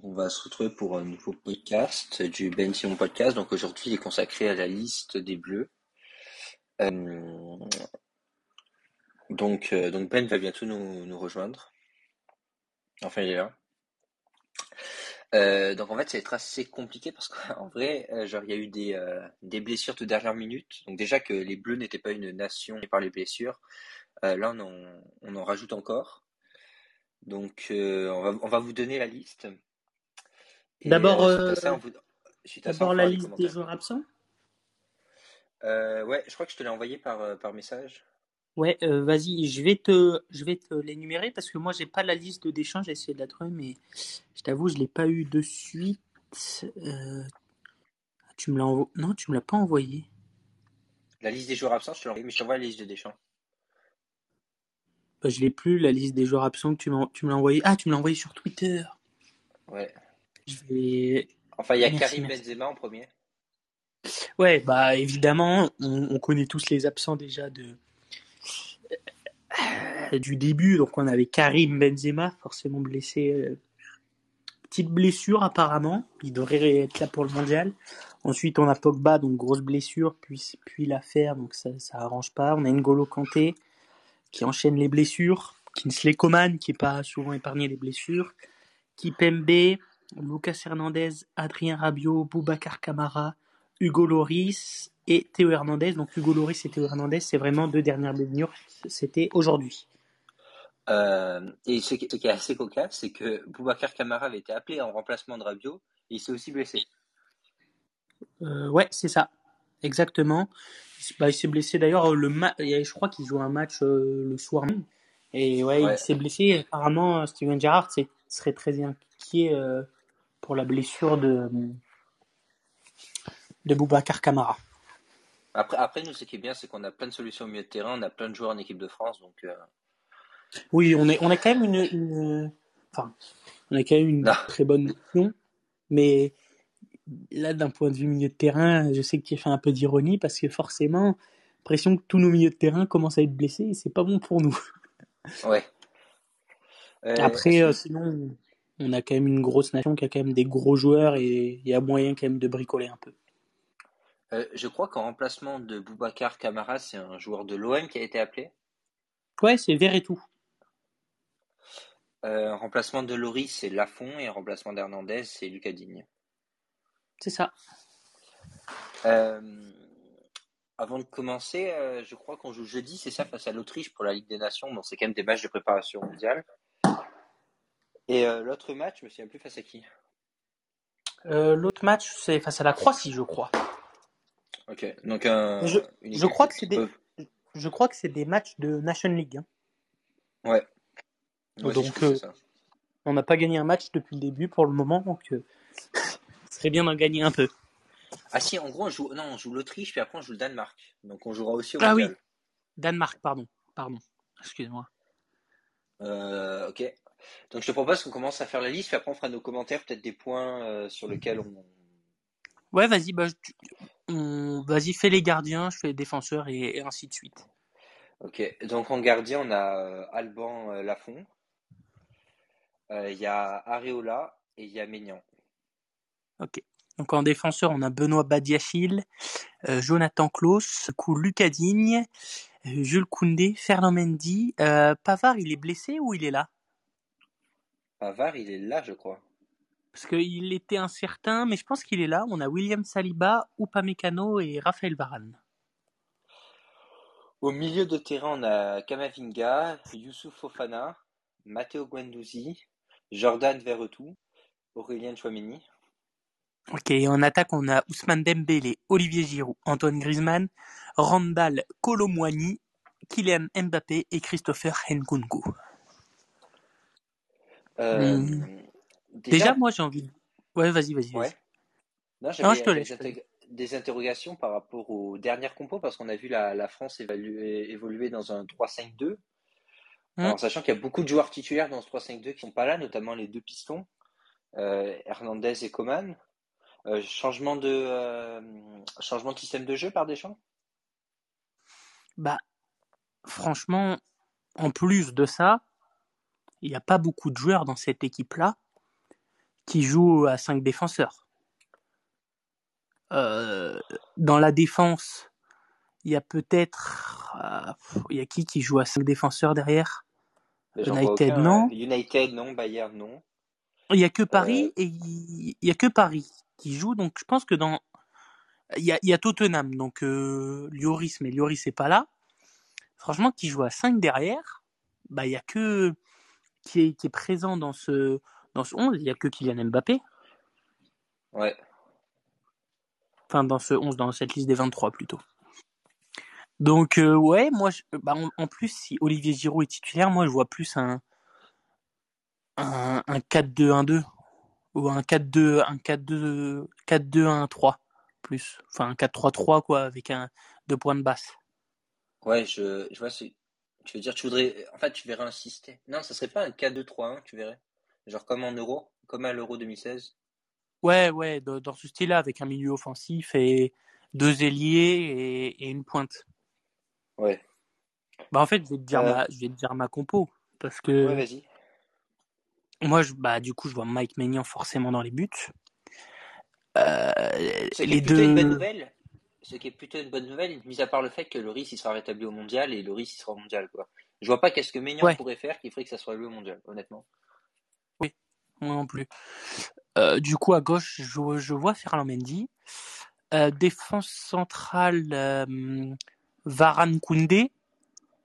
On va se retrouver pour un nouveau podcast du Ben Simon Podcast. Donc aujourd'hui il est consacré à la liste des Bleus. Euh, donc, euh, donc Ben va bientôt nous, rejoindre. Enfin il est là. Euh, donc en fait ça va être assez compliqué parce qu'en vrai genre il y a eu des, des blessures de dernière minute. Donc déjà que les Bleus n'étaient pas une nation par les blessures. là on en, rajoute encore. Donc on va vous donner la liste. D'abord, euh, d'abord la liste des joueurs absents. Euh, ouais, je crois que je te l'ai envoyé par, euh, par message. Ouais, vas-y, je vais te, je vais te l'énumérer parce que moi j'ai pas la liste d'échange, j'ai essayé de la trouver, mais je t'avoue je l'ai pas eu de suite. Tu me l'as non, tu me l'as pas envoyé. La liste des joueurs absents, je te l'envoie, mais je t'envoie la liste de Deschamps. Bah, je l'ai plus la liste des joueurs absents que tu m'as, tu me l'as envoyé. Ah, tu me l'as envoyé sur Twitter. Ouais. Je vais. Enfin, il y a Karim Benzema en premier. Ouais, bah évidemment, on, connaît tous les absents déjà de euh, du début. Donc on avait Karim Benzema, forcément blessé, euh, petite blessure apparemment. Il devrait être là pour le mondial. Ensuite on a Pogba, donc grosse blessure, puis puis l'affaire, donc ça ça arrange pas. On a N'Golo Kanté qui enchaîne les blessures. Kinsley Coman qui est pas souvent épargné les blessures. Kipembe, Lucas Hernandez, Adrien Rabiot, Boubacar Camara, Hugo Loris et Théo Hernandez. Donc Hugo Loris et Théo Hernandez, c'est vraiment deux dernières blessures. C'était aujourd'hui. Euh, et ce qui, est assez cocasse, c'est que Boubacar Camara avait été appelé en remplacement de Rabiot et il s'est aussi blessé. Euh, ouais, c'est ça. Exactement. Bah, il s'est blessé d'ailleurs. Le je crois qu'il joue un match euh, le soir même. Et ouais, il s'est blessé. Apparemment, Steven Gerrard serait très inquiet euh, pour la blessure de, de Boubacar Camara. Après, après, nous, ce qui est bien, c'est qu'on a plein de solutions au milieu de terrain, on a plein de joueurs en équipe de France, donc. Euh, oui, on est, on a quand même une, enfin, on a quand même une très bonne option, mais là, d'un point de vue milieu de terrain, je sais que tu fait un peu d'ironie parce que forcément, pression que tous nos milieux de terrain commencent à être blessés et c'est pas bon pour nous. Ouais. Euh, après, euh, sinon, on a quand même une grosse nation qui a quand même des gros joueurs et il y a moyen quand même de bricoler un peu. Euh, je crois qu'en remplacement de Boubacar Camara, c'est un joueur de l'OM qui a été appelé. Ouais, c'est tout. Euh, en remplacement de Loris, c'est Lafont et en remplacement d'Hernandez, c'est Lucas Digne. C'est ça. avant de commencer, je crois qu'on joue jeudi, c'est ça, face à l'Autriche pour la Ligue des Nations. Donc c'est quand même des matchs de préparation mondiale. Et euh, l'autre match, je me souviens plus face à qui euh, L'autre match, c'est face à la Croatie, je crois. Ok, donc un, je, je crois que c'est des, je crois que c'est des matchs de National League. Hein. Ouais. donc, euh, on n'a pas gagné un match depuis le début pour le moment, donc ce serait bien d'en gagner un peu. Ah si, en gros, on joue, non, on joue l'Autriche, puis après on joue le Danemark. Donc on jouera aussi au Ah oui, Danemark, pardon, pardon, excuse-moi. Euh, ok. Donc je te propose qu'on commence à faire la liste, puis après on fera nos commentaires, peut-être des points euh, sur lesquels on. Ouais, vas-y, bah, vas-y, fais les gardiens, je fais les défenseurs et, ainsi de suite. Ok, donc en gardien, on a euh, Alban euh, Lafont, il y a Areola et il y a Maignan. Ok. Donc en défenseur, on a Benoît Badiachil, Jonathan Klaus, coup Lucas Digne, Jules Koundé, Fernand Mendy. Pavard, il est blessé ou il est là? Pavard, il est là, je crois. Parce qu'il était incertain, mais je pense qu'il est là. On a William Saliba, Upamecano et Raphaël Varane. Au milieu de terrain, on a Kamavinga, Youssouf Fofana, Matteo Guendouzi, Jordan Verretou, Aurélien Chouameni. Ok, en attaque, on a Ousmane Dembélé, Olivier Giroud, Antoine Griezmann, Randall Colomwani, Kylian Mbappé et Christopher Nkunku. Euh, hmm. déjà, moi j'ai envie. Ouais, vas-y, vas-y. Ouais. Non, je te laisse. Des, interrogations par rapport aux dernières compos parce qu'on a vu la, France évoluer, dans un 3-5-2. Hmm. En sachant qu'il y a beaucoup de joueurs titulaires dans ce 3-5-2 qui sont pas là, notamment les deux pistons, euh, Hernandez et Coman. Euh, changement de changement de système de jeu par Deschamps? Bah franchement, en plus de ça, il n'y a pas beaucoup de joueurs dans cette équipe-là qui joue à 5 défenseurs. Euh, dans la défense, il y a peut-être. il y a qui qui joue à 5 défenseurs derrière? United, non. United, non. Bayern, non. Il y a que Paris et il y a que Paris qui joue. Donc je pense que dans il y a, y a Tottenham, donc euh, Lloris, mais Lloris n'est pas là. Franchement, qui joue à 5 derrière, bah il y a que qui est, qui est présent dans ce dans ce 11, il y a que Kylian Mbappé. Ouais. Enfin dans ce 11 dans cette liste des 23 plutôt. Donc euh, ouais, moi bah, en, plus si Olivier Giroud est titulaire, moi je vois plus un un, un 4-2-1-2 ou un 4-2 un 4-2 4-2-1-3 plus. Enfin, un 4-3-3, quoi, avec un deux points de basse. Ouais, je, je vois, tu veux dire, tu voudrais, en fait, tu verrais un système. Non, ça serait pas un 4-2-3-1, tu verrais. Genre comme en Euro, comme à l'Euro 2016. Ouais, ouais, dans ce style-là, avec un milieu offensif et deux ailiers et, une pointe. Ouais. Bah, en fait, je vais te dire, euh. ma, je vais te dire ma compo. Parce que. Ouais, vas-y. Moi, je, bah, du coup, je vois Mike Maignan forcément dans les buts. Euh, est plutôt une bonne nouvelle, ce qui est plutôt une bonne nouvelle, mis à part le fait que Loris il sera rétabli au mondial et Loris il sera au mondial quoi. Je vois pas qu'est-ce que Maignan pourrait faire qui ferait que ça soit lui au mondial, honnêtement. Oui, moi non plus. Euh, du coup à gauche, je, je vois Ferland Mendy. Euh, défense centrale, euh, Varane Koundé.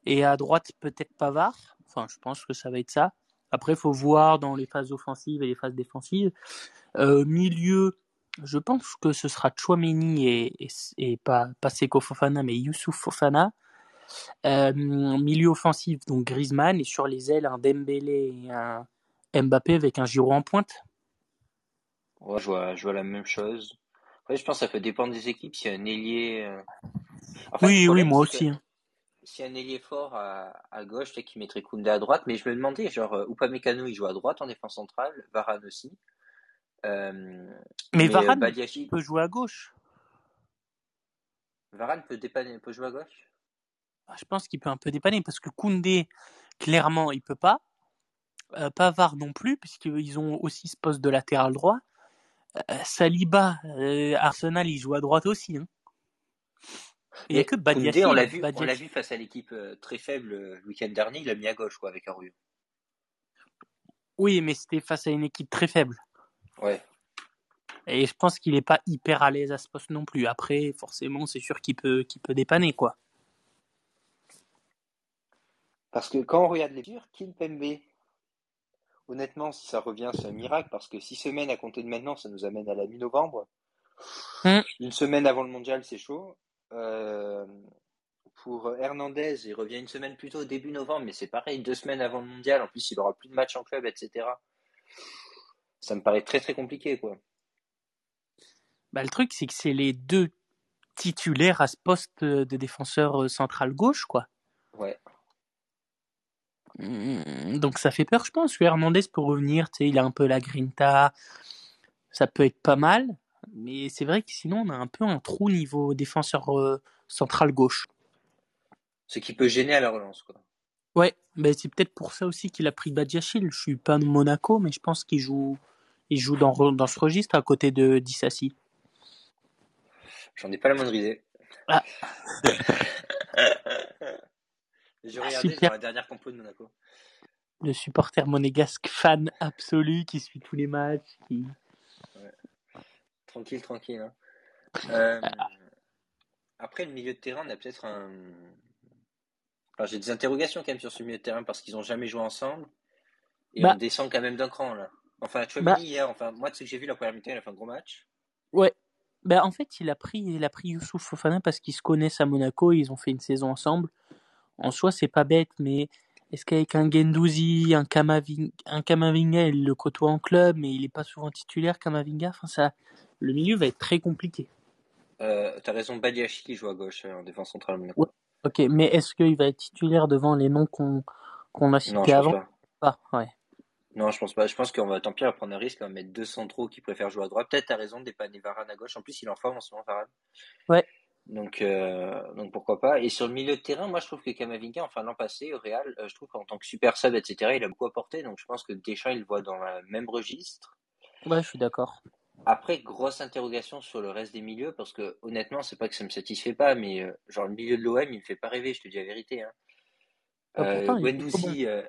Et à droite, peut-être Pavard. Enfin, je pense que ça va être ça. Après, il faut voir dans les phases offensives et les phases défensives. milieu, je pense que ce sera Chouameni et, et, pas, pas Seko Fofana, mais Youssouf Fofana. Euh, milieu offensif, donc Griezmann, et sur les ailes, un Dembélé et un Mbappé avec un Giroud en pointe. Ouais, je vois, je vois la même chose. Je pense que ça peut dépendre des équipes. S'il y a un ailier. Euh, oui, oui, moi aussi. Hein. S'il y a un ailier fort à, à gauche, qu'il mettrait Koundé à droite, mais je me demandais, genre, euh, Upamecano, il joue à droite en défense centrale, Varane aussi. Euh, mais, Varane peut jouer à gauche. Varane peut, dépanner, peut jouer à gauche? Ah, Je pense qu'il peut un peu dépanner parce que Koundé, clairement, il peut pas. Euh, Pavard non plus, puisqu'ils ont aussi ce poste de latéral droit. Euh, Saliba, Arsenal, il joue à droite aussi. Hein. Il n'y a que Badiachil. On l'a vu, vu, face à l'équipe très faible le week-end dernier, il a mis à gauche quoi, avec Arroyo. Oui, mais c'était face à une équipe très faible. Ouais. Et je pense qu'il n'est pas hyper à l'aise à ce poste non plus. Après, forcément, c'est sûr qu'il peut, qu'il peut dépanner, quoi. Parce que quand on regarde les durs, Pembe, honnêtement, si ça revient, c'est un miracle. Parce que six semaines à compter de maintenant, ça nous amène à la mi-novembre. Hmm. Une semaine avant le mondial, c'est chaud. Euh, pour Hernandez, il revient une semaine plus tôt, début novembre, mais c'est pareil, deux semaines avant le mondial. En plus, il aura plus de matchs en club, etc ça me paraît très très compliqué quoi. Bah, le truc c'est que c'est les deux titulaires à ce poste de défenseur euh, central gauche quoi. Ouais. Mmh, donc ça fait peur je pense Hernandez pour revenir, tu sais, il a un peu la grinta, ça peut être pas mal, mais c'est vrai que sinon on a un peu un trou niveau défenseur euh, central gauche. Ce qui peut gêner à la relance quoi. Ouais, mais c'est peut-être pour ça aussi qu'il a pris Badiachil. Je suis pas de Monaco, mais je pense qu'il joue, il joue dans, dans ce registre à côté de Dissassi. J'en ai pas la moindre idée. Ah. J'ai regardé sur la dernière compo de Monaco. Le supporter monégasque fan absolu qui suit tous les matchs. Qui... Tranquille, tranquille. Hein. Euh, après, le milieu de terrain, on a peut-être un, j'ai des interrogations quand même sur ce milieu de terrain parce qu'ils n'ont jamais joué ensemble. Et bah. on descend quand même d'un cran là. Enfin, tu bah. hier, enfin, moi, de ce que j'ai vu la première mi-temps, il a fait un gros match. Ouais. Ben, en fait, il a pris, il a pris Youssouf Fofana parce qu'ils se connaissent à Monaco, ils ont fait une saison ensemble. En soi, c'est pas bête, mais est-ce qu'avec un Gendouzi, un Kamavinga, un Kamavinga, il le côtoie en club, mais il est pas souvent titulaire, Kamavinga, enfin, ça, le milieu va être très compliqué. Euh, T'as raison, Badiachi qui joue à gauche euh, en défense centrale. Monaco. Ok, mais est-ce qu'il va être titulaire devant les noms qu'on qu'on a cités avant? pas. ouais. Non, je pense pas. Je pense qu'on va, tant pis, on va prendre un risque, on va mettre deux centraux qui préfèrent jouer à droite. Peut-être t'as raison de dépanner Varane à gauche. En plus, il est en forme en ce moment, Varane. Ouais. Donc, euh, donc pourquoi pas. Et sur le milieu de terrain, moi, je trouve que Kamavinga, enfin l'an passé au Real, euh, je trouve qu'en tant que super sub, etc., il a beaucoup apporté. Donc, je pense que Deschamps, il le voit dans le même registre. Ouais, je suis d'accord. Après, grosse interrogation sur le reste des milieux, parce que honnêtement, c'est pas que ça me satisfait pas, mais euh, genre le milieu de l'OM, il me fait pas rêver, je te dis la vérité. Hein. Ah,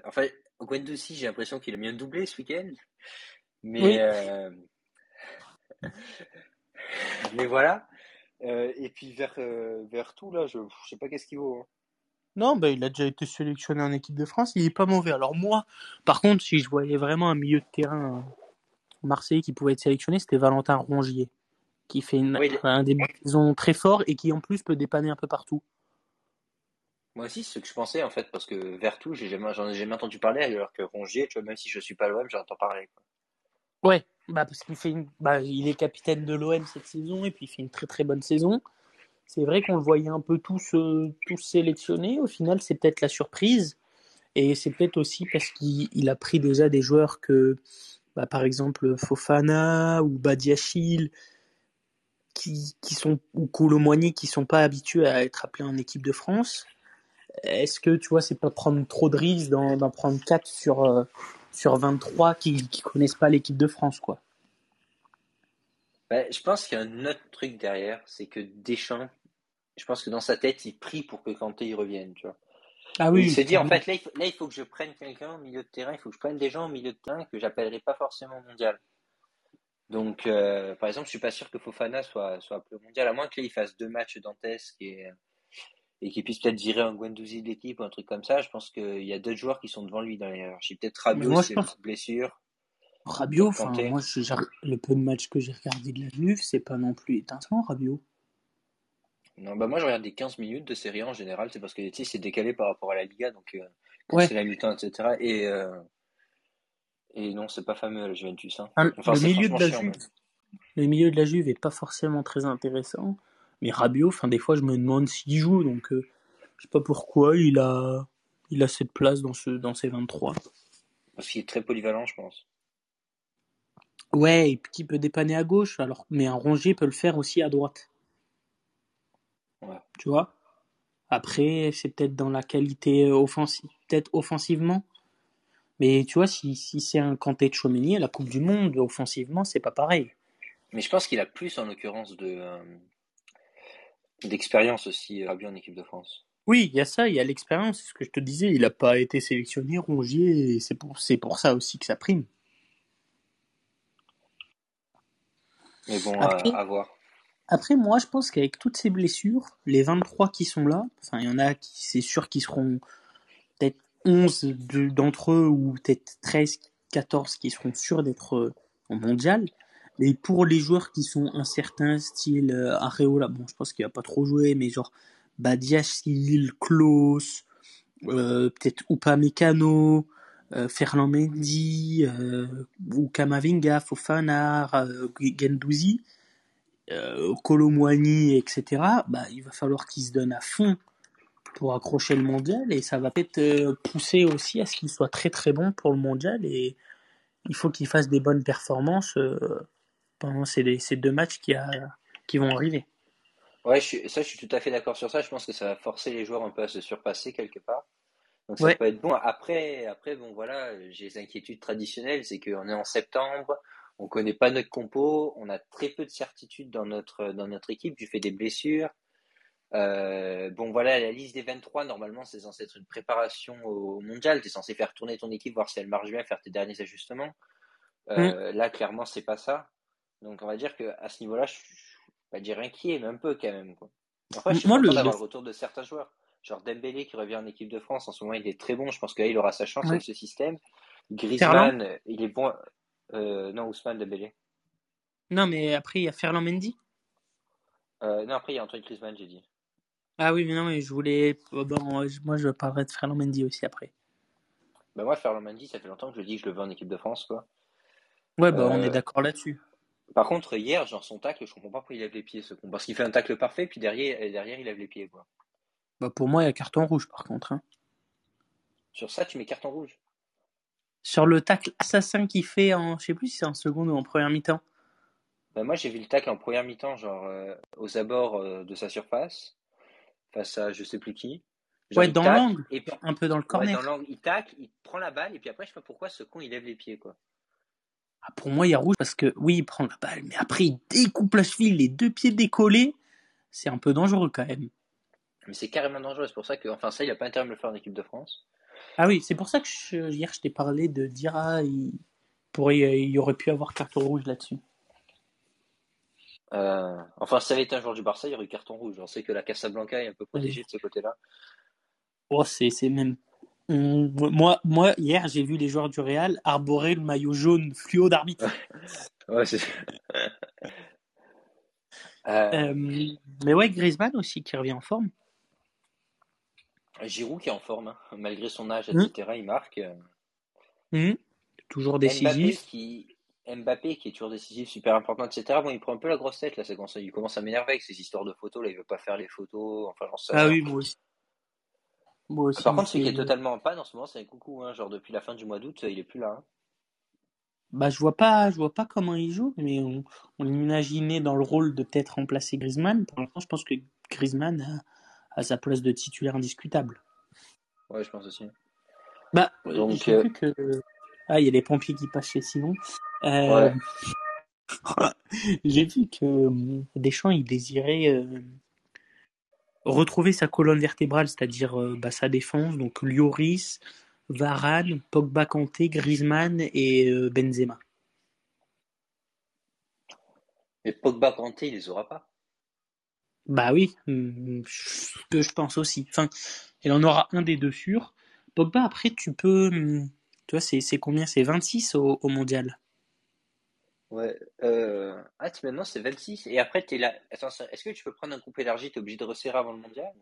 enfin, Gwendouzi, j'ai l'impression qu'il a bien doublé ce week-end. Mais, mais voilà. et puis vers, vers tout, là, je, je sais pas qu'est-ce qu'il vaut. Hein. Non, bah, il a déjà été sélectionné en équipe de France, il est pas mauvais. Alors moi, par contre, si je voyais vraiment un milieu de terrain Marseille qui pouvait être sélectionné, c'était Valentin Rongier, qui fait une, un début de saison très fort et qui en plus peut dépanner un peu partout. Moi aussi, c'est ce que je pensais en fait, parce que Vertou, j'ai jamais, j'en ai jamais entendu parler, alors que Rongier, tu vois, même si je suis pas l'OM, j'entends parler. Ouais, bah parce qu'il fait bah, il est capitaine de l'OM cette saison et puis il fait une très très bonne saison. C'est vrai qu'on le voyait un peu tous, euh, sélectionnés. Au final, c'est peut-être la surprise. Et c'est peut-être aussi parce qu'il a pris déjà des joueurs que bah, par exemple Fofana ou Badiachil, qui, qui sont, ou Colomboigny, qui sont pas habitués à être appelés en équipe de France. Est-ce que tu vois, c'est pas prendre trop de risques d'en prendre 4 sur, euh, sur 23 qui ne connaissent pas l'équipe de France, quoi? Bah, Je pense qu'il y a un autre truc derrière, c'est que Deschamps, je pense que dans sa tête, il prie pour que Kanté y revienne, tu vois. Ah oui, il se dit, en fait, là il, faut, que je prenne quelqu'un au milieu de terrain, il faut que je prenne des gens au milieu de terrain que j'appellerai pas forcément mondial. Donc, euh, par exemple, je suis pas sûr que Fofana soit, soit appelé mondial, à moins qu'il fasse deux matchs dantesques et, et qu'il puisse peut-être virer un Guendouzi de l'équipe ou un truc comme ça. Je pense qu'il y a d'autres joueurs qui sont devant lui dans la hiérarchie. Peut-être Rabiot, c'est une blessure. Rabiot, enfin, moi, le peu de matchs que j'ai regardé de la Juve, c'est pas non plus étincelant, Rabiot. Non, bah moi je regarde des 15 minutes de série en général, c'est parce que c'est décalé par rapport à la Liga, donc euh, c'est la mi-temps, etc. Et, euh, et non, c'est pas fameux la Juventus. Hein. Ah, le, milieu de la Juve, le milieu de la Juve est pas forcément très intéressant, mais Rabiot, enfin des fois je me demande s'il joue, donc euh, je sais pas pourquoi il a, il a cette place dans, ce, dans ces 23. Parce qu'il est très polyvalent, je pense. Ouais, et il peut dépanner à gauche, alors mais un Rongier peut le faire aussi à droite. Tu vois? Après, c'est peut-être dans la qualité offensive, peut-être offensivement. Mais tu vois, si, si c'est un Kanté de Chomini à la Coupe du Monde, offensivement, c'est pas pareil. Mais je pense qu'il a plus, en l'occurrence, de euh, d'expérience aussi, Rabiot en équipe de France. Oui, il y a ça, il y a l'expérience. C'est ce que je te disais, il n'a pas été sélectionné, Rongier, et c'est pour, c'est pour ça aussi que ça prime. Mais bon, à voir. Après, moi, je pense qu'avec toutes ces blessures, les 23 qui sont là, enfin, il y en a qui, c'est sûr, qui seront peut-être 11 d'entre eux ou peut-être 13, 14 qui seront sûrs d'être euh, en mondial. Mais pour les joueurs qui sont incertains, style euh, Areola, bon, je pense qu'il va pas trop jouer, mais genre Badiachil, Klaus, euh, peut-être Upamecano, euh, Ferland Mendy, euh, ou Kamavinga, Fofana, euh, Gendouzi, euh, etc., bah, il va falloir qu'ils se donnent à fond pour accrocher le mondial et ça va peut-être euh, pousser aussi à ce qu'il soit très très bon pour le mondial et il faut qu'il fasse des bonnes performances euh, pendant ces, ces, deux matchs qui, a, qui vont arriver. Ouais, je ça je suis tout à fait d'accord sur ça. Je pense que ça va forcer les joueurs un peu à se surpasser quelque part. Donc ça peut être bon. Après, après bon voilà, j'ai les inquiétudes traditionnelles, c'est qu'on est en septembre, on connaît pas notre compo, on a très peu de certitude dans notre, dans notre équipe du fait des blessures. Euh, bon voilà, la liste des 23, normalement, c'est censé être une préparation au mondial. Tu es censé faire tourner ton équipe, voir si elle marche bien, faire tes derniers ajustements. Euh, mm. Là, clairement, c'est pas ça. Donc on va dire qu'à ce niveau-là, je suis pas dire inquiet, mais un peu quand même. Quoi. Après, je suis d'avoir le retour de certains joueurs. Genre Dembélé qui revient en équipe de France, en ce moment il est très bon, je pense qu'il aura sa chance avec ce système. Griezmann, il est bon. Euh, non, Ousmane Dembélé. Non, mais après, il y a Ferland Mendy. Euh, non, après, il y a Antoine Griezmann, j'ai dit. Ah oui, mais non, mais je voulais. Oh, bon, moi, je parlerai de Ferland Mendy aussi après. Bah, moi, Ferland Mendy, ça fait longtemps que je dis que je le veux en équipe de France, quoi. Ouais, bah, on est euh, d'accord là-dessus. Par contre, hier, genre, son tacle, je comprends pas pourquoi il lève les pieds, ce con. Parce qu'il fait un tacle parfait, puis derrière, derrière il lève les pieds, quoi. Bah, pour moi, il y a carton rouge, par contre. Hein. Sur ça, tu mets carton rouge sur le tacle assassin qu'il fait en, je sais plus si c'est en seconde ou en première mi-temps. Bah moi j'ai vu le tacle en première mi-temps, genre euh, aux abords euh, de sa surface, face à je sais plus qui. ouais, dans l'angle, et un peu dans le corner. dans l'angle, il tacle, il prend la balle, et puis après je sais pas pourquoi ce con il lève les pieds quoi. Ah, pour moi, il y a rouge parce que oui, il prend la balle, mais après, il découpe la cheville, les deux pieds décollés. C'est un peu dangereux quand même. Mais c'est carrément dangereux. C'est pour ça que, enfin, ça, il a pas intérêt de le faire en équipe de France. Ah oui, c'est pour ça que hier, je t'ai parlé de dire, ah, il, pourrait, il aurait pu avoir carton rouge là-dessus. Euh, enfin, ça avait été un joueur du Barça, il y aurait eu carton rouge. On sait que la Casablanca est un peu protégée de ce côté-là. Oh, c'est même. Moi, moi, hier, j'ai vu les joueurs du Real arborer le maillot jaune fluo d'arbitre. ouais, c'est. Euh. Euh, mais ouais, Griezmann aussi qui revient en forme. Giroud qui est en forme, hein. malgré son âge, etc. Il marque. Mmh. Toujours décisif. qui, Mbappé qui est toujours décisif, super important, etc. Bon, il prend un peu la grosse tête là, c'est ça. Il commence à m'énerver avec ces histoires de photos. Là, il veut pas faire les photos. Enfin, j'en sais. Ah oui, moi aussi. Moi aussi. Par contre, celui qui est totalement en panne en ce moment, c'est Coucou. Hein. Genre depuis la fin du mois d'août, il est plus là. Hein. Bah, je vois pas, je vois pas comment il joue, mais on, on l'imaginait dans le rôle de peut-être remplacer Griezmann. Pour l'instant, je pense que Griezmann a, sa place de titulaire indiscutable. Ouais, je pense aussi. Bah, donc euh, que ah, il y a les pompiers qui passent chez Simon. Euh, j'ai vu que euh, Deschamps, il désirait euh, retrouver sa colonne vertébrale, c'est-à-dire bah, sa défense, donc Lloris, Varane, Pogba Kanté, Griezmann et Benzema. Mais Pogba Kanté, il les aura pas. Bah oui, mm, ce que je pense aussi. Enfin, il en aura un des deux sûrs. Pogba, après, tu peux. Mm, tu vois, c'est combien? C'est 26 au, au mondial. Ouais. Euh... Ah, maintenant c'est 26. Et après, es là. est-ce que tu peux prendre un groupe élargi Tu es obligé de resserrer avant le mondial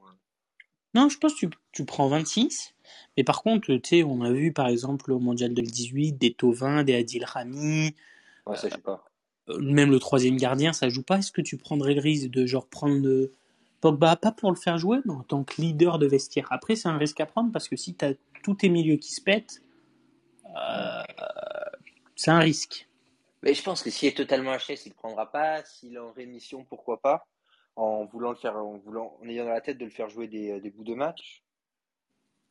Non, je pense que tu, tu, prends 26. Mais par contre, tu sais, on a vu par exemple au mondial 2018 des Tovin, des Adil Rami. Ouais, ça joue pas. Euh, même le troisième gardien, ça joue pas. Est-ce que tu prendrais le risque de genre prendre le Pogba, pas pour le faire jouer, mais en tant que leader de vestiaire? Après, c'est un risque à prendre parce que si tu as tous tes milieux qui se pètent, euh, c'est un risque. Mais je pense que s'il est totalement haché, il ne prendra pas. S'il est en rémission, pourquoi pas En voulant le faire, en voulant, en ayant dans la tête de le faire jouer des, des bouts de match.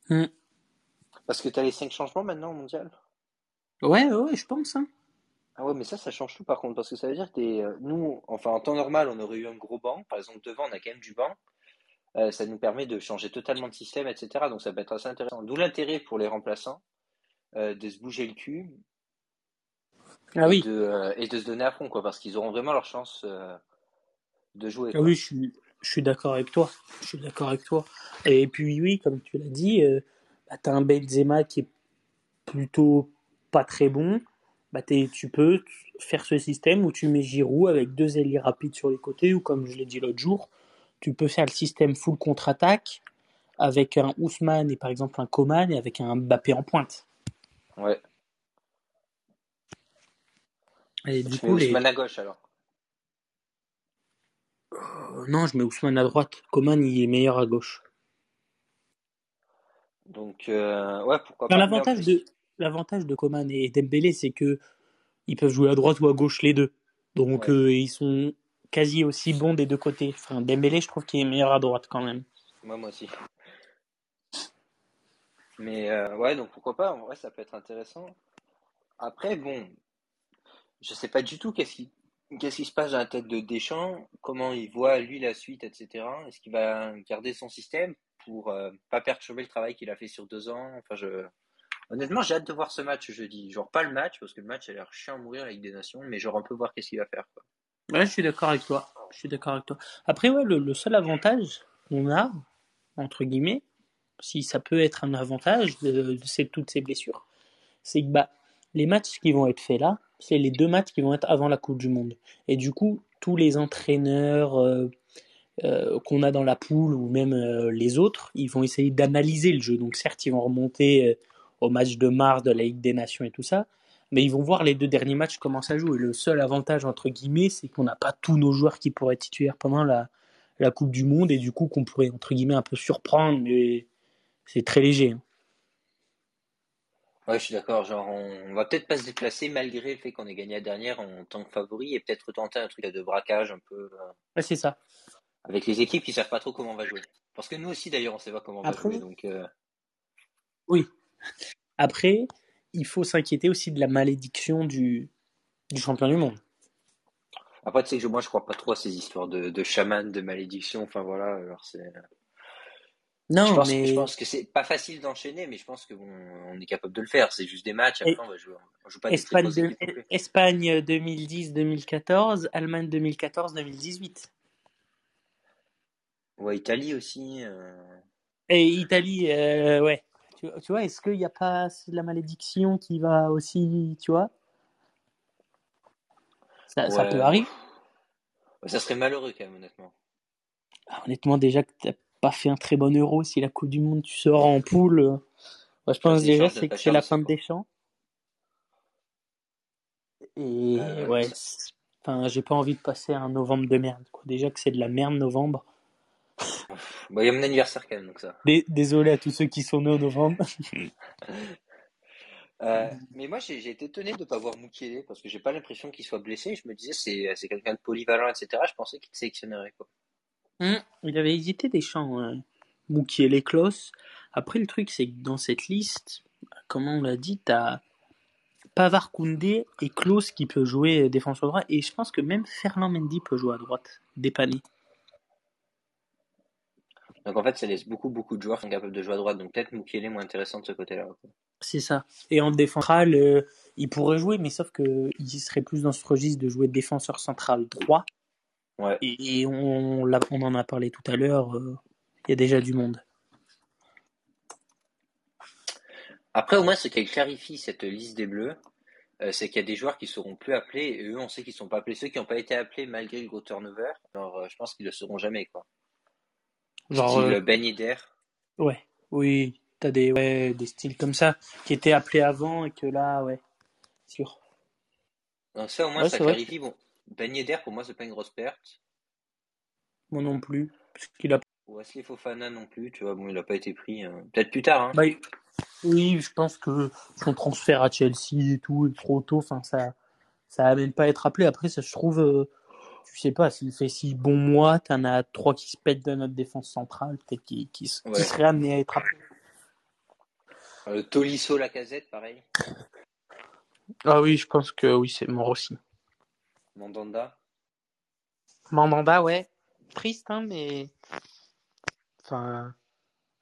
Hmm. Parce que tu as les 5 changements maintenant au mondial? Ouais, ouais, je pense. Hein. Ah ouais, mais ça, ça change tout par contre, parce que ça veut dire que euh, nous, enfin en temps normal, on aurait eu un gros banc. Par exemple, devant, on a quand même du banc. Euh, ça nous permet de changer totalement de système, etc. Donc ça peut être assez intéressant. D'où l'intérêt pour les remplaçants euh, de se bouger le cul ah oui. Euh, et de se donner à fond, quoi, parce qu'ils auront vraiment leur chance euh, de jouer. Ah oui, je suis, je suis d'accord avec toi. Je suis d'accord avec toi. Et puis oui, comme tu l'as dit, euh, bah, tu as un Benzema qui est plutôt pas très bon. Bah, tu peux faire ce système où tu mets Giroud avec deux ailiers rapides sur les côtés, ou comme je l'ai dit l'autre jour, tu peux faire le système full contre-attaque avec un Ousmane et par exemple un Coman et avec un Mbappé en pointe. Ouais. Et du coup, Ousmane à gauche alors euh, Non, je mets Ousmane à droite. Coman, il est meilleur à gauche. Donc, euh, ouais, pourquoi pas. L'avantage de, l'avantage de Coman et Dembélé, c'est que ils peuvent jouer à droite ou à gauche les deux. Donc, euh, ils sont quasi aussi bons des deux côtés. Enfin, Dembélé, je trouve qu'il est meilleur à droite quand même. Moi, moi aussi. Mais ouais, donc pourquoi pas, en vrai, ça peut être intéressant. Après, bon, je sais pas du tout qu'est-ce qui, se passe dans la tête de Deschamps, comment il voit lui la suite, etc. Est-ce qu'il va garder son système pour euh, pas perturber le travail qu'il a fait sur deux ans? Enfin, je honnêtement, j'ai hâte de voir ce match jeudi. Genre pas le match parce que le match a l'air chiant à mourir avec des nations, mais genre un peu voir qu'est-ce qu'il va faire. Quoi. Ouais, je suis d'accord avec toi. Je suis d'accord avec toi. Après, ouais, le, seul avantage qu'on a entre guillemets, si ça peut être un avantage de, de toutes ces blessures, c'est que bah les matchs qui vont être faits là, c'est les deux matchs qui vont être avant la Coupe du Monde. Et du coup, tous les entraîneurs euh, euh, qu'on a dans la poule ou même euh, les autres, ils vont essayer d'analyser le jeu. Donc certes, ils vont remonter au match de mars de la Ligue des Nations et tout ça, mais ils vont voir les deux derniers matchs comment ça joue. Et le seul avantage, entre guillemets, c'est qu'on n'a pas tous nos joueurs qui pourraient être titulaires pendant la, Coupe du Monde et du coup qu'on pourrait, entre guillemets, un peu surprendre, mais c'est très léger. Hein. Ouais, je suis d'accord. Genre, on, va peut-être pas se déplacer malgré le fait qu'on ait gagné la dernière en tant que favori et peut-être tenter un truc de braquage un peu. Euh, ouais, c'est ça. Avec les équipes qui savent pas trop comment on va jouer. Parce que nous aussi, d'ailleurs, on sait pas comment on va jouer. Donc, euh. Oui. Après, il faut s'inquiéter aussi de la malédiction du, Du champion du monde. Après, tu sais que moi, je crois pas trop à ces histoires de, de chaman, de malédiction. Enfin, voilà. Alors, c'est. Non, je pense, mais... je pense que c'est pas facile d'enchaîner, mais je pense qu'on on est capable de le faire. C'est juste des matchs. Après, on va jouer. On joue pas Espagne, de... Espagne 2010-2014, Allemagne 2014-2018. Ouais, Italie aussi. Euh... Et Italie, euh, ouais. Tu, tu vois, est-ce qu'il n'y a pas la malédiction qui va aussi, tu vois? Ça, ça, peut arriver. Ça serait malheureux quand même, honnêtement. Ah, honnêtement, déjà que pas fait un très bon euro, si la Coupe du Monde tu sors en poule, euh, je pense déjà c'est que c'est la fin des champs. Et euh, ouais, enfin, j'ai pas envie de passer un novembre de merde. Quoi. Déjà que c'est de la merde novembre. Bon, il y a mon anniversaire quand même, donc ça. Désolé à tous ceux qui sont nés en novembre. Euh, mais moi, j'ai été étonné de ne pas voir Moukielé parce que j'ai pas l'impression qu'il soit blessé. Je me disais, c'est quelqu'un de polyvalent, etc. Je pensais qu'il sélectionnerait. Quoi. Hum, il avait hésité des champs, hein. Moukielé, Klaus. Après, le truc, c'est que dans cette liste, comme on l'a dit, tu as Pavard Koundé et Klaus qui peut jouer défenseur droit. Et je pense que même Fernand Mendy peut jouer à droite, dépanné. Donc en fait, ça laisse beaucoup, beaucoup de joueurs qui sont capables de jouer à droite. Donc peut-être Moukielé moins intéressant de ce côté-là. C'est ça. Et en défenseur euh, il pourrait jouer, mais sauf qu'il serait plus dans ce registre de jouer défenseur central droit. Ouais. Et, on, on, en a parlé tout à l'heure, euh, il y a déjà du monde. Après, au moins, ce qui clarifie cette liste des Bleus, euh, c'est qu'il y a des joueurs qui seront plus appelés, et eux, on sait qu'ils ne sont pas appelés. Ceux qui n'ont pas été appelés malgré le gros turnover, alors, je pense qu'ils ne le seront jamais. Quoi. Genre, Style Ben Yedder. Ouais, oui. T'as des, ouais, des styles comme ça qui étaient appelés avant et que là, ouais, sûr. Donc ça, au moins, ça clarifie. Bon, Ben Yedder, pour moi, c'est pas une grosse perte. Moi non plus. Parce qu'il a... Wesley Fofana non plus, tu vois, bon, il a pas été pris. Hein. Peut-être plus tard. Hein. Bah, oui, je pense que son transfert à Chelsea et tout est trop tôt. Enfin, ça, ça amène pas à être appelé. Après, ça se trouve, euh, tu sais pas, s'il fait six bons mois, t'en as trois qui se pètent de notre défense centrale, peut-être qui, qui, amenés à être appelés. Euh, Tolisso, la casette, pareil. Ah oui, je pense que oui, c'est mort aussi. Mandanda. Mandanda, ouais. Triste, hein, mais. Enfin.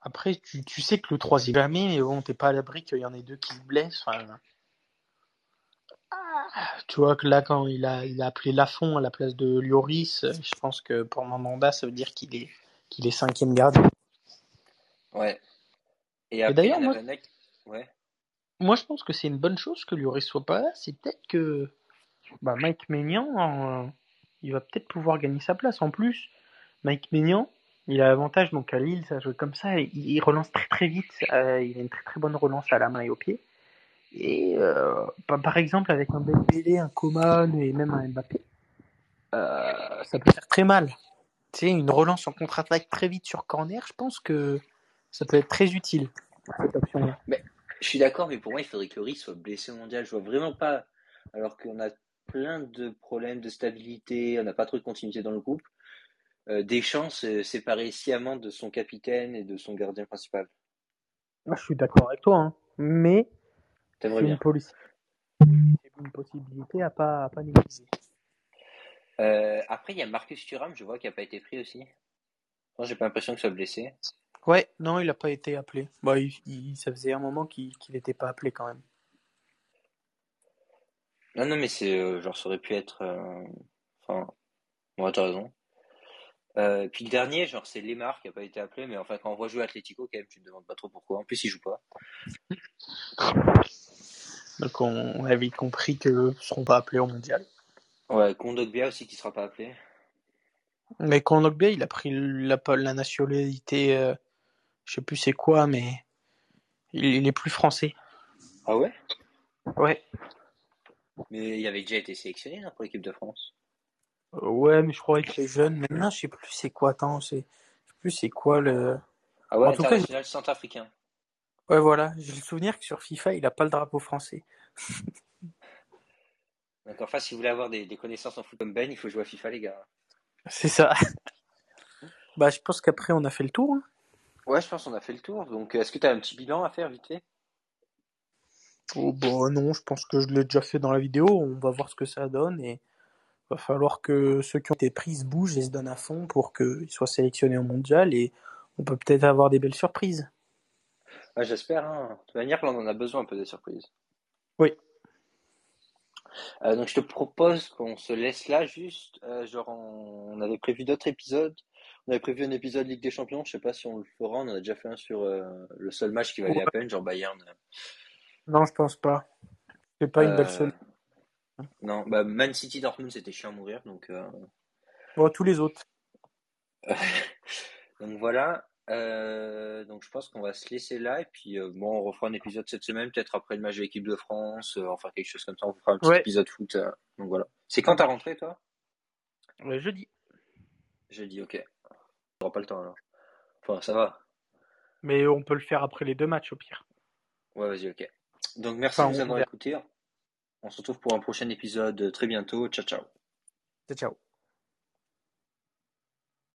Après, tu, tu sais que le troisième jamais, mais bon, t'es pas à l'abri qu'il y en ait deux qui se blessent. Enfin. Tu vois que là, quand il a, il a appelé Lafont à la place de Lloris, je pense que pour Mandanda, ça veut dire qu'il est, qu'il est cinquième gardien. Ouais. Et, d'ailleurs, moi, Ouais. Moi, je pense que c'est une bonne chose que Lloris soit pas là. C'est peut-être que bah, Mike Maignan, euh, il va peut-être pouvoir gagner sa place. En plus, Mike Maignan, il a l'avantage donc à Lille, ça joue comme ça. Il, relance très très vite. Euh, il a une très très bonne relance à la main et au pied. Et euh, par exemple, avec un Dembélé, un Coman et même un Mbappé, ça peut faire très mal. Tu sais, une relance en contre-attaque très vite sur corner, je pense que ça peut être très utile. Cette option-là. Mais je suis d'accord, mais pour moi, il faudrait que Riz soit blessé au mondial. Je vois vraiment pas, alors qu'on a plein de problèmes de stabilité, on n'a pas trop de continuité dans le groupe. Euh, Deschamps s'est séparé sciemment de son capitaine et de son gardien principal. je suis d'accord avec toi, hein. mais c'est une, une, possibilité à pas, à pas négliger. Euh, après, il y a Marcus Thuram, je vois qu'il n'a pas été pris aussi. J'ai pas l'impression qu'il soit blessé. Ouais, non, il n'a pas été appelé. Bah, il, ça faisait un moment qu'il n'était pas appelé quand même. Non, non, mais c'est euh, genre ça aurait pu être. Euh, enfin, moi, t'as raison. Euh, puis le dernier, genre c'est Lemar qui a pas été appelé, mais enfin quand on voit jouer Atletico, quand même, tu ne demandes pas trop pourquoi. En plus, il joue pas. Donc on, avait compris que ne seront pas appelés au mondial. Ouais, Kondogbia aussi qui sera pas appelé. Mais Kondogbia, il a pris la, la nationalité je sais plus c'est quoi, mais il, est plus français. Ah ouais? Ouais. Mais il avait déjà été sélectionné hein, pour l'équipe de France. Euh, ouais, mais je croyais que les jeunes. Maintenant, je sais plus c'est quoi. Attends, je sais plus c'est quoi le. Ah ouais, en tout cas, centrafricain. Ouais, voilà. J'ai le souvenir que sur FIFA, il a pas le drapeau français. Donc enfin, si vous voulez avoir des, connaissances en foot comme Ben, il faut jouer à FIFA, les gars. C'est ça. bah, je pense qu'après, on a fait le tour. Hein. Ouais, je pense qu'on a fait le tour. Donc, est-ce que tu as un petit bilan à faire vite fait? Oh, bah, non, je pense que je l'ai déjà fait dans la vidéo. On va voir ce que ça donne et va falloir que ceux qui ont été pris se bougent et se donnent à fond pour qu'ils soient sélectionnés au mondial et on peut peut-être avoir des belles surprises. J'espère. Hein. De toute manière, on en a besoin un peu des surprises. Oui. Euh, donc je te propose qu'on se laisse là juste. Euh, genre on... avait prévu d'autres épisodes. On avait prévu un épisode Ligue des Champions. Je sais pas si on le fera. On en a déjà fait un sur euh, le seul match qui valait la peine, genre Bayern. Non, je pense pas. C'est pas une belle seule. Non, bah Man City Dortmund c'était chiant à mourir donc. Bon, tous les autres. donc voilà. Euh, donc je pense qu'on va se laisser là et puis euh, bon on refera un épisode cette semaine peut-être après le match de l'équipe de France euh, enfin quelque chose comme ça on fera un petit épisode foot donc voilà c'est quand t'as rentré toi? Jeudi jeudi ok on n'aura pas le temps alors enfin ça va mais on peut le faire après les deux matchs au pire ouais vas-y ok donc merci de nous avoir écoutés. On se retrouve pour un prochain épisode très bientôt. Ciao ciao. Ciao ciao